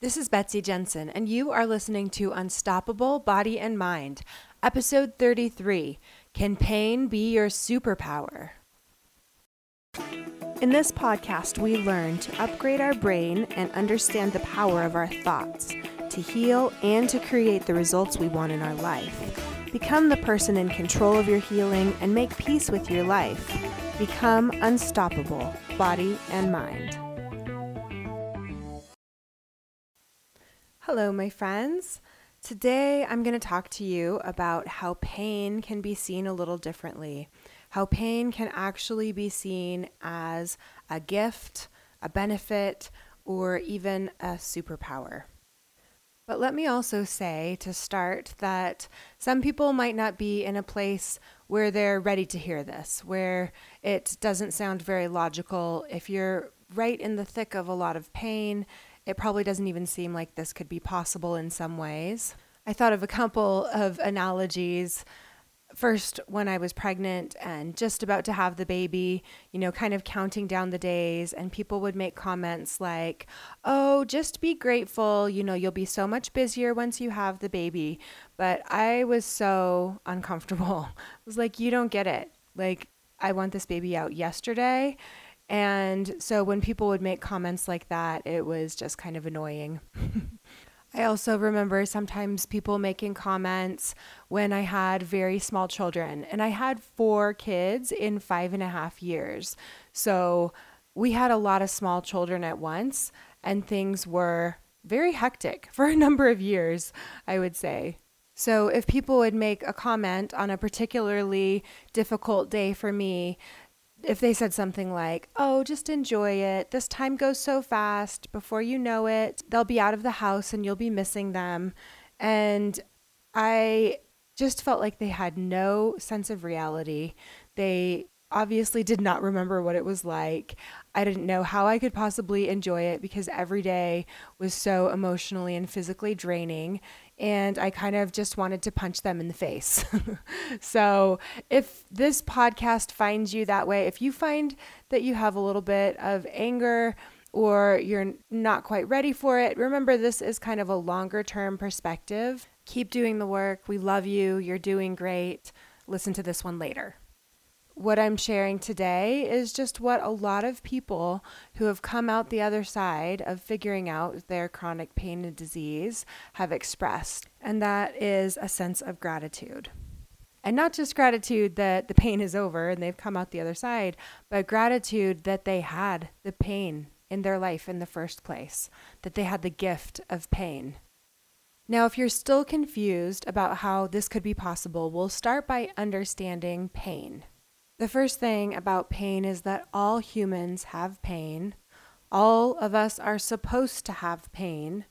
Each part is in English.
This is Betsy Jensen, and you are listening to Unstoppable Body and Mind, episode 33 Can Pain Be Your Superpower? In this podcast, we learn to upgrade our brain and understand the power of our thoughts to heal and to create the results we want in our life. Become the person in control of your healing and make peace with your life. Become unstoppable, body and mind. Hello, my friends. Today I'm going to talk to you about how pain can be seen a little differently, how pain can actually be seen as a gift, a benefit, or even a superpower. But let me also say to start that some people might not be in a place where they're ready to hear this, where it doesn't sound very logical. If you're right in the thick of a lot of pain, it probably doesn't even seem like this could be possible in some ways. I thought of a couple of analogies first when I was pregnant and just about to have the baby, you know, kind of counting down the days, and people would make comments like, Oh, just be grateful. You know, you'll be so much busier once you have the baby. But I was so uncomfortable. I was like, You don't get it. Like, I want this baby out yesterday. And so when people would make comments like that, it was just kind of annoying. I also remember sometimes people making comments when I had very small children, and I had four kids in five and a half years. So we had a lot of small children at once, and things were very hectic for a number of years, I would say. So, if people would make a comment on a particularly difficult day for me, if they said something like, Oh, just enjoy it. This time goes so fast. Before you know it, they'll be out of the house and you'll be missing them. And I just felt like they had no sense of reality. They obviously did not remember what it was like. I didn't know how I could possibly enjoy it because every day was so emotionally and physically draining. And I kind of just wanted to punch them in the face. so, if this podcast finds you that way, if you find that you have a little bit of anger, or you're not quite ready for it, remember this is kind of a longer term perspective. Keep doing the work. We love you. You're doing great. Listen to this one later what I'm sharing today is just what a lot of people who have come out the other side of figuring out their chronic pain and disease have expressed, and that is a sense of gratitude. And not just gratitude that the pain is over and they've come out the other side, but gratitude that they had the pain in their life in the first place, that they had the gift of pain. Now, if you're still confused about how this could be possible, we'll start by understanding pain. The first thing about pain is that all humans have pain. All of us are supposed to have pain,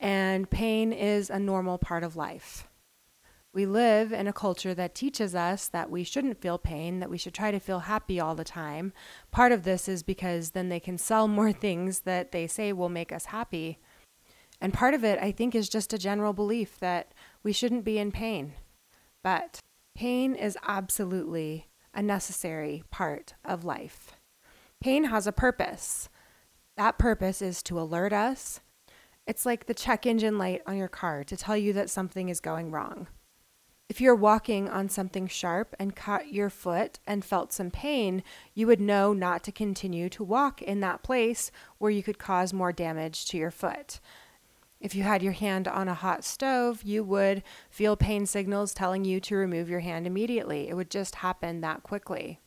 and pain is a normal part of life. We live in a culture that teaches us that we shouldn't feel pain, that we should try to feel happy all the time. Part of this is because then they can sell more things that they say will make us happy. And part of it, I think, is just a general belief that we shouldn't be in pain. But pain is absolutely a necessary part of life. Pain has a purpose. That purpose is to alert us. It's like the check engine light on your car to tell you that something is going wrong. If you're walking on something sharp and cut your foot and felt some pain, you would know not to continue to walk in that place where you could cause more damage to your foot. If you had your hand on a hot stove, you would feel pain signals telling you to remove your hand immediately. It would just happen that quickly.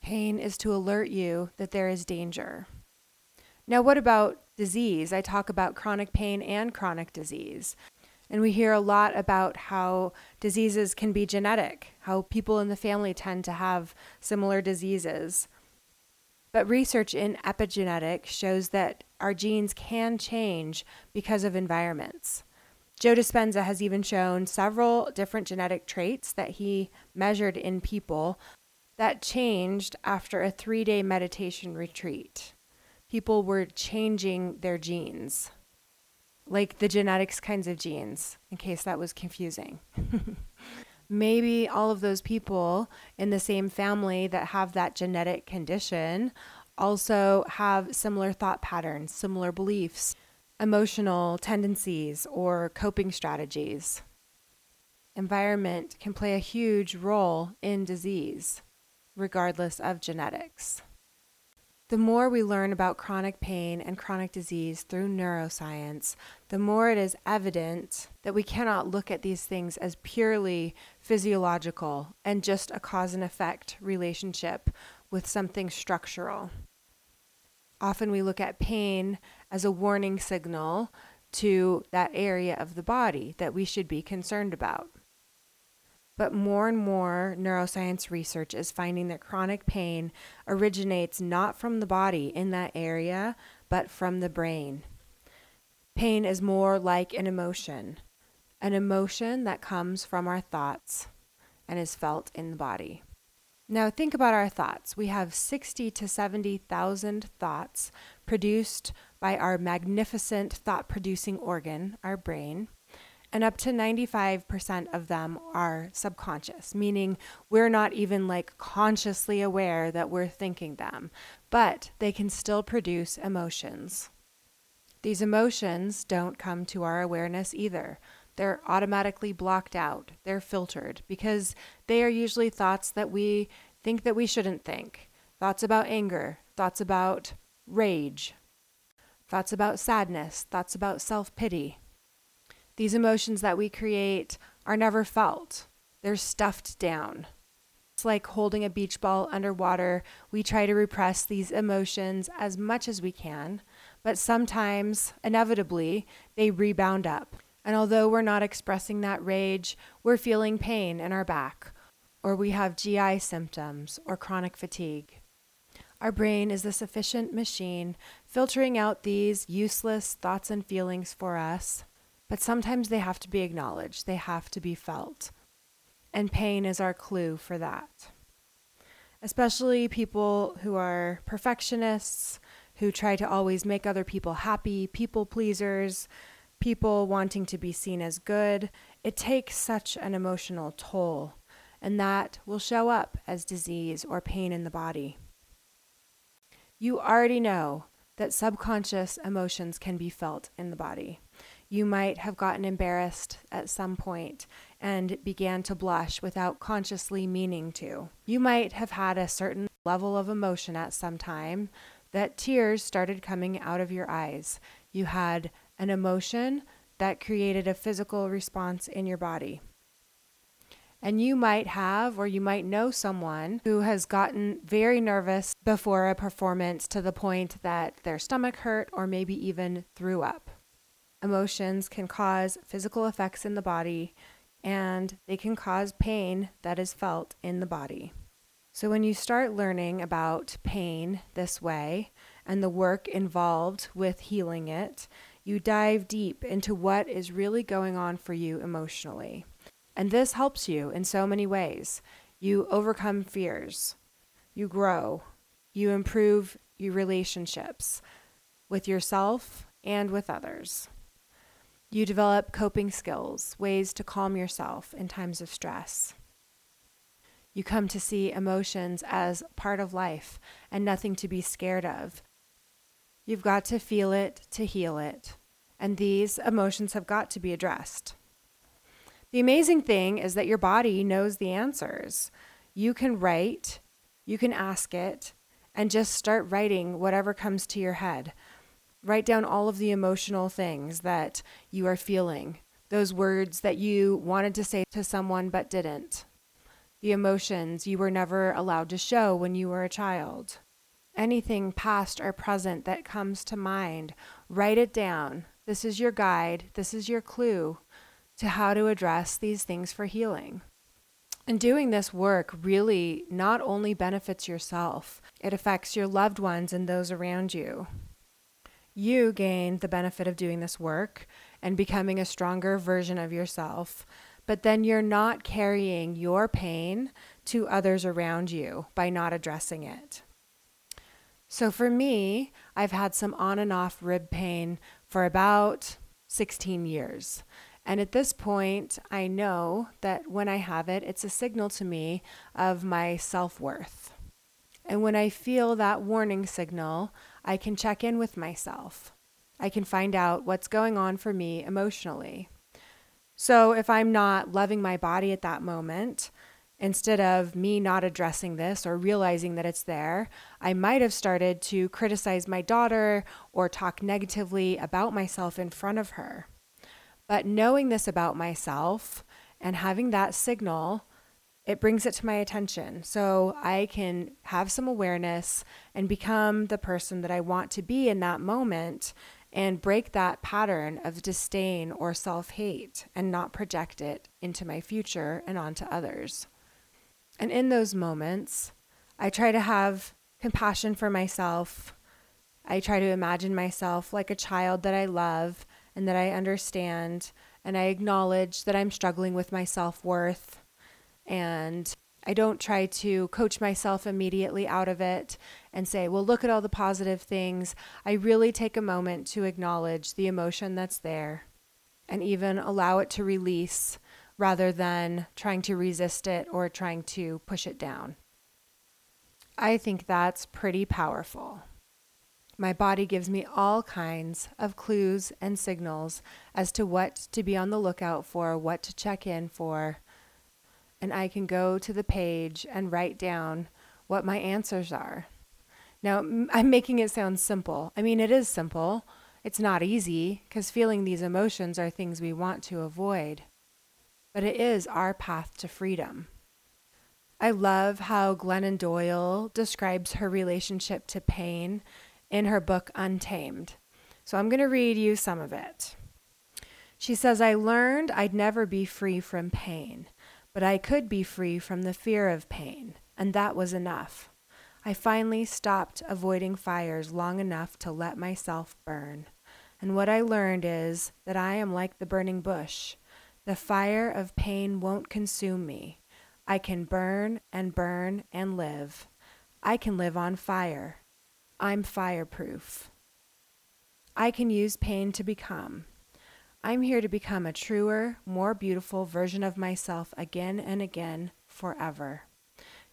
Pain is to alert you that there is danger. Now, what about disease? I talk about chronic pain and chronic disease. And we hear a lot about how diseases can be genetic, how people in the family tend to have similar diseases. But research in epigenetics shows that our genes can change because of environments. Joe Dispenza has even shown several different genetic traits that he measured in people that changed after a three day meditation retreat. People were changing their genes, like the genetics kinds of genes, in case that was confusing. Maybe all of those people in the same family that have that genetic condition also have similar thought patterns, similar beliefs. emotional tendencies or coping strategies. Environment can play a huge role in disease, regardless of genetics. The more we learn about chronic pain and chronic disease through neuroscience, the more it is evident that we cannot look at these things as purely physiological and just a cause and effect relationship with something structural. Often we look at pain as a warning signal to that area of the body that we should be concerned about. But more and more neuroscience research is finding that chronic pain originates not from the body in that area, but from the brain. Pain is more like an emotion, an emotion that comes from our thoughts and is felt in the body. Now, think about our thoughts. We have 60 to 70,000 thoughts produced by our magnificent thought producing organ, our brain and up to 95% of them are subconscious, meaning we're not even like consciously aware that we're thinking them, but they can still produce emotions. These emotions don't come to our awareness either. They're automatically blocked out, they're filtered because they are usually thoughts that we think that we shouldn't think. Thoughts about anger, thoughts about rage, thoughts about sadness, thoughts about self pity, these emotions that we create are never felt, they're stuffed down. It's like holding a beach ball underwater. We try to repress these emotions as much as we can, but sometimes, inevitably, they rebound up. And although we're not expressing that rage, we're feeling pain in our back, or we have GI symptoms or chronic fatigue. Our brain is this efficient machine filtering out these useless thoughts and feelings for us but sometimes they have to be acknowledged, they have to be felt. And pain is our clue for that. Especially people who are perfectionists, who try to always make other people happy, people pleasers, people wanting to be seen as good. It takes such an emotional toll, and that will show up as disease or pain in the body. You already know that subconscious emotions can be felt in the body. You might have gotten embarrassed at some point and began to blush without consciously meaning to. You might have had a certain level of emotion at some time that tears started coming out of your eyes. You had an emotion that created a physical response in your body. And you might have, or you might know someone who has gotten very nervous before a performance to the point that their stomach hurt or maybe even threw up. Emotions can cause physical effects in the body and they can cause pain that is felt in the body. So, when you start learning about pain this way and the work involved with healing it, you dive deep into what is really going on for you emotionally. And this helps you in so many ways. You overcome fears, you grow, you improve your relationships with yourself and with others. You develop coping skills, ways to calm yourself in times of stress. You come to see emotions as part of life and nothing to be scared of. You've got to feel it to heal it, and these emotions have got to be addressed. The amazing thing is that your body knows the answers. You can write, you can ask it, and just start writing whatever comes to your head. Write down all of the emotional things that you are feeling, those words that you wanted to say to someone but didn't, the emotions you were never allowed to show when you were a child. Anything past or present that comes to mind, write it down. This is your guide, this is your clue to how to address these things for healing. And doing this work really not only benefits yourself, it affects your loved ones and those around you. You gain the benefit of doing this work and becoming a stronger version of yourself, but then you're not carrying your pain to others around you by not addressing it. So for me, I've had some on and off rib pain for about 16 years. And at this point, I know that when I have it, it's a signal to me of my self worth. And when I feel that warning signal, I can check in with myself. I can find out what's going on for me emotionally. So if I'm not loving my body at that moment, instead of me not addressing this or realizing that it's there, I might have started to criticize my daughter or talk negatively about myself in front of her. But knowing this about myself and having that signal, it brings it to my attention. So I can have some awareness and become the person that I want to be in that moment and break that pattern of disdain or self hate and not project it into my future and onto others. And in those moments, I try to have compassion for myself. I try to imagine myself like a child that I love and that I understand. And I acknowledge that I'm struggling with my self worth. And I don't try to coach myself immediately out of it and say, well, look at all the positive things. I really take a moment to acknowledge the emotion that's there and even allow it to release rather than trying to resist it or trying to push it down. I think that's pretty powerful. My body gives me all kinds of clues and signals as to what to be on the lookout for, what to check in for, and I can go to the page and write down what my answers are. Now, I'm making it sound simple. I mean, it is simple. It's not easy because feeling these emotions are things we want to avoid but it is our path to freedom. I love how Glennon Doyle describes her relationship to pain in her book Untamed. So I'm going to read you some of it. She says, I learned I'd never be free from pain, but I could be free from the fear of pain, and that was enough. I finally stopped avoiding fires long enough to let myself burn. And what I learned is that I am like the burning bush. The fire of pain won't consume me. I can burn and burn and live. I can live on fire. I'm fireproof. I can use pain to become. I'm here to become a truer, more beautiful version of myself again and again, forever.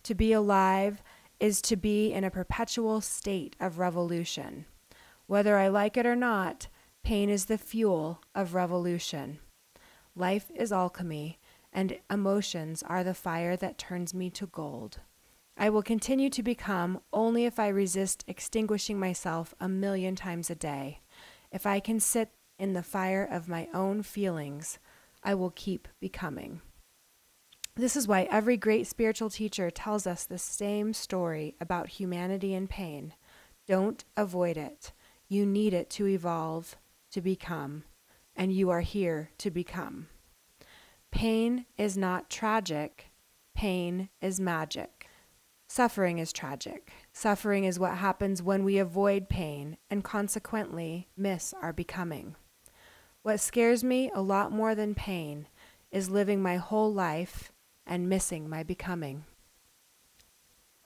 To be alive is to be in a perpetual state of revolution. Whether I like it or not, pain is the fuel of revolution. Life is alchemy, and emotions are the fire that turns me to gold. I will continue to become only if I resist extinguishing myself a million times a day. If I can sit in the fire of my own feelings, I will keep becoming. This is why every great spiritual teacher tells us the same story about humanity and pain. Don't avoid it. You need it to evolve, to become and you are here to become. Pain is not tragic, pain is magic. Suffering is tragic. Suffering is what happens when we avoid pain and consequently miss our becoming. What scares me a lot more than pain is living my whole life and missing my becoming.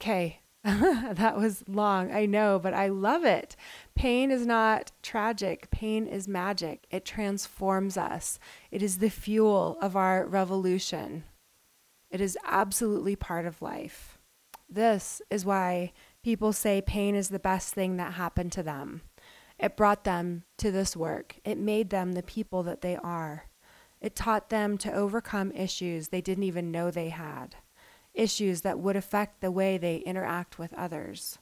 Okay, that was long, I know, but I love it. Pain is not tragic, pain is magic. It transforms us, it is the fuel of our revolution. It is absolutely part of life. This is why people say pain is the best thing that happened to them. It brought them to this work, it made them the people that they are. It taught them to overcome issues they didn't even know they had issues that would affect the way they interact with others.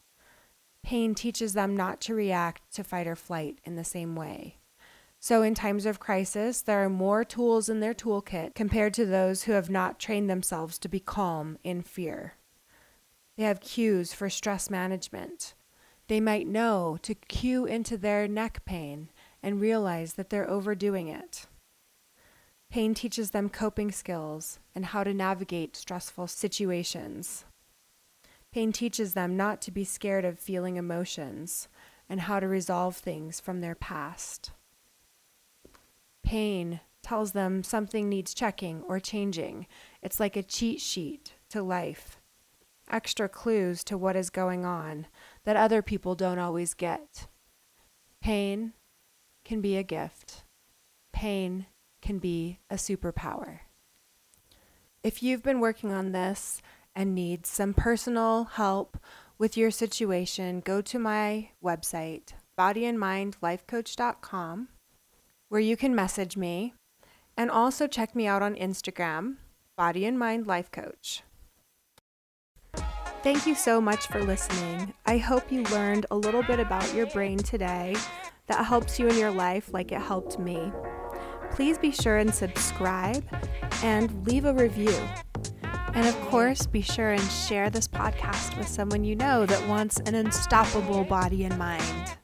Pain teaches them not to react to fight or flight in the same way. So, in times of crisis, there are more tools in their toolkit compared to those who have not trained themselves to be calm in fear. They have cues for stress management. They might know to cue into their neck pain and realize that they're overdoing it. Pain teaches them coping skills and how to navigate stressful situations. Pain teaches them not to be scared of feeling emotions and how to resolve things from their past. Pain tells them something needs checking or changing. It's like a cheat sheet to life, extra clues to what is going on that other people don't always get. Pain can be a gift. Pain can be a superpower. If you've been working on this and need some personal help with your situation, go to my website, bodyandmindlifecoach.com, where you can message me, and also check me out on Instagram, Body and Mind Life Coach. Thank you so much for listening. I hope you learned a little bit about your brain today that helps you in your life like it helped me. Please be sure and subscribe and leave a review. And of course, be sure and share this podcast with someone you know that wants an unstoppable body and mind.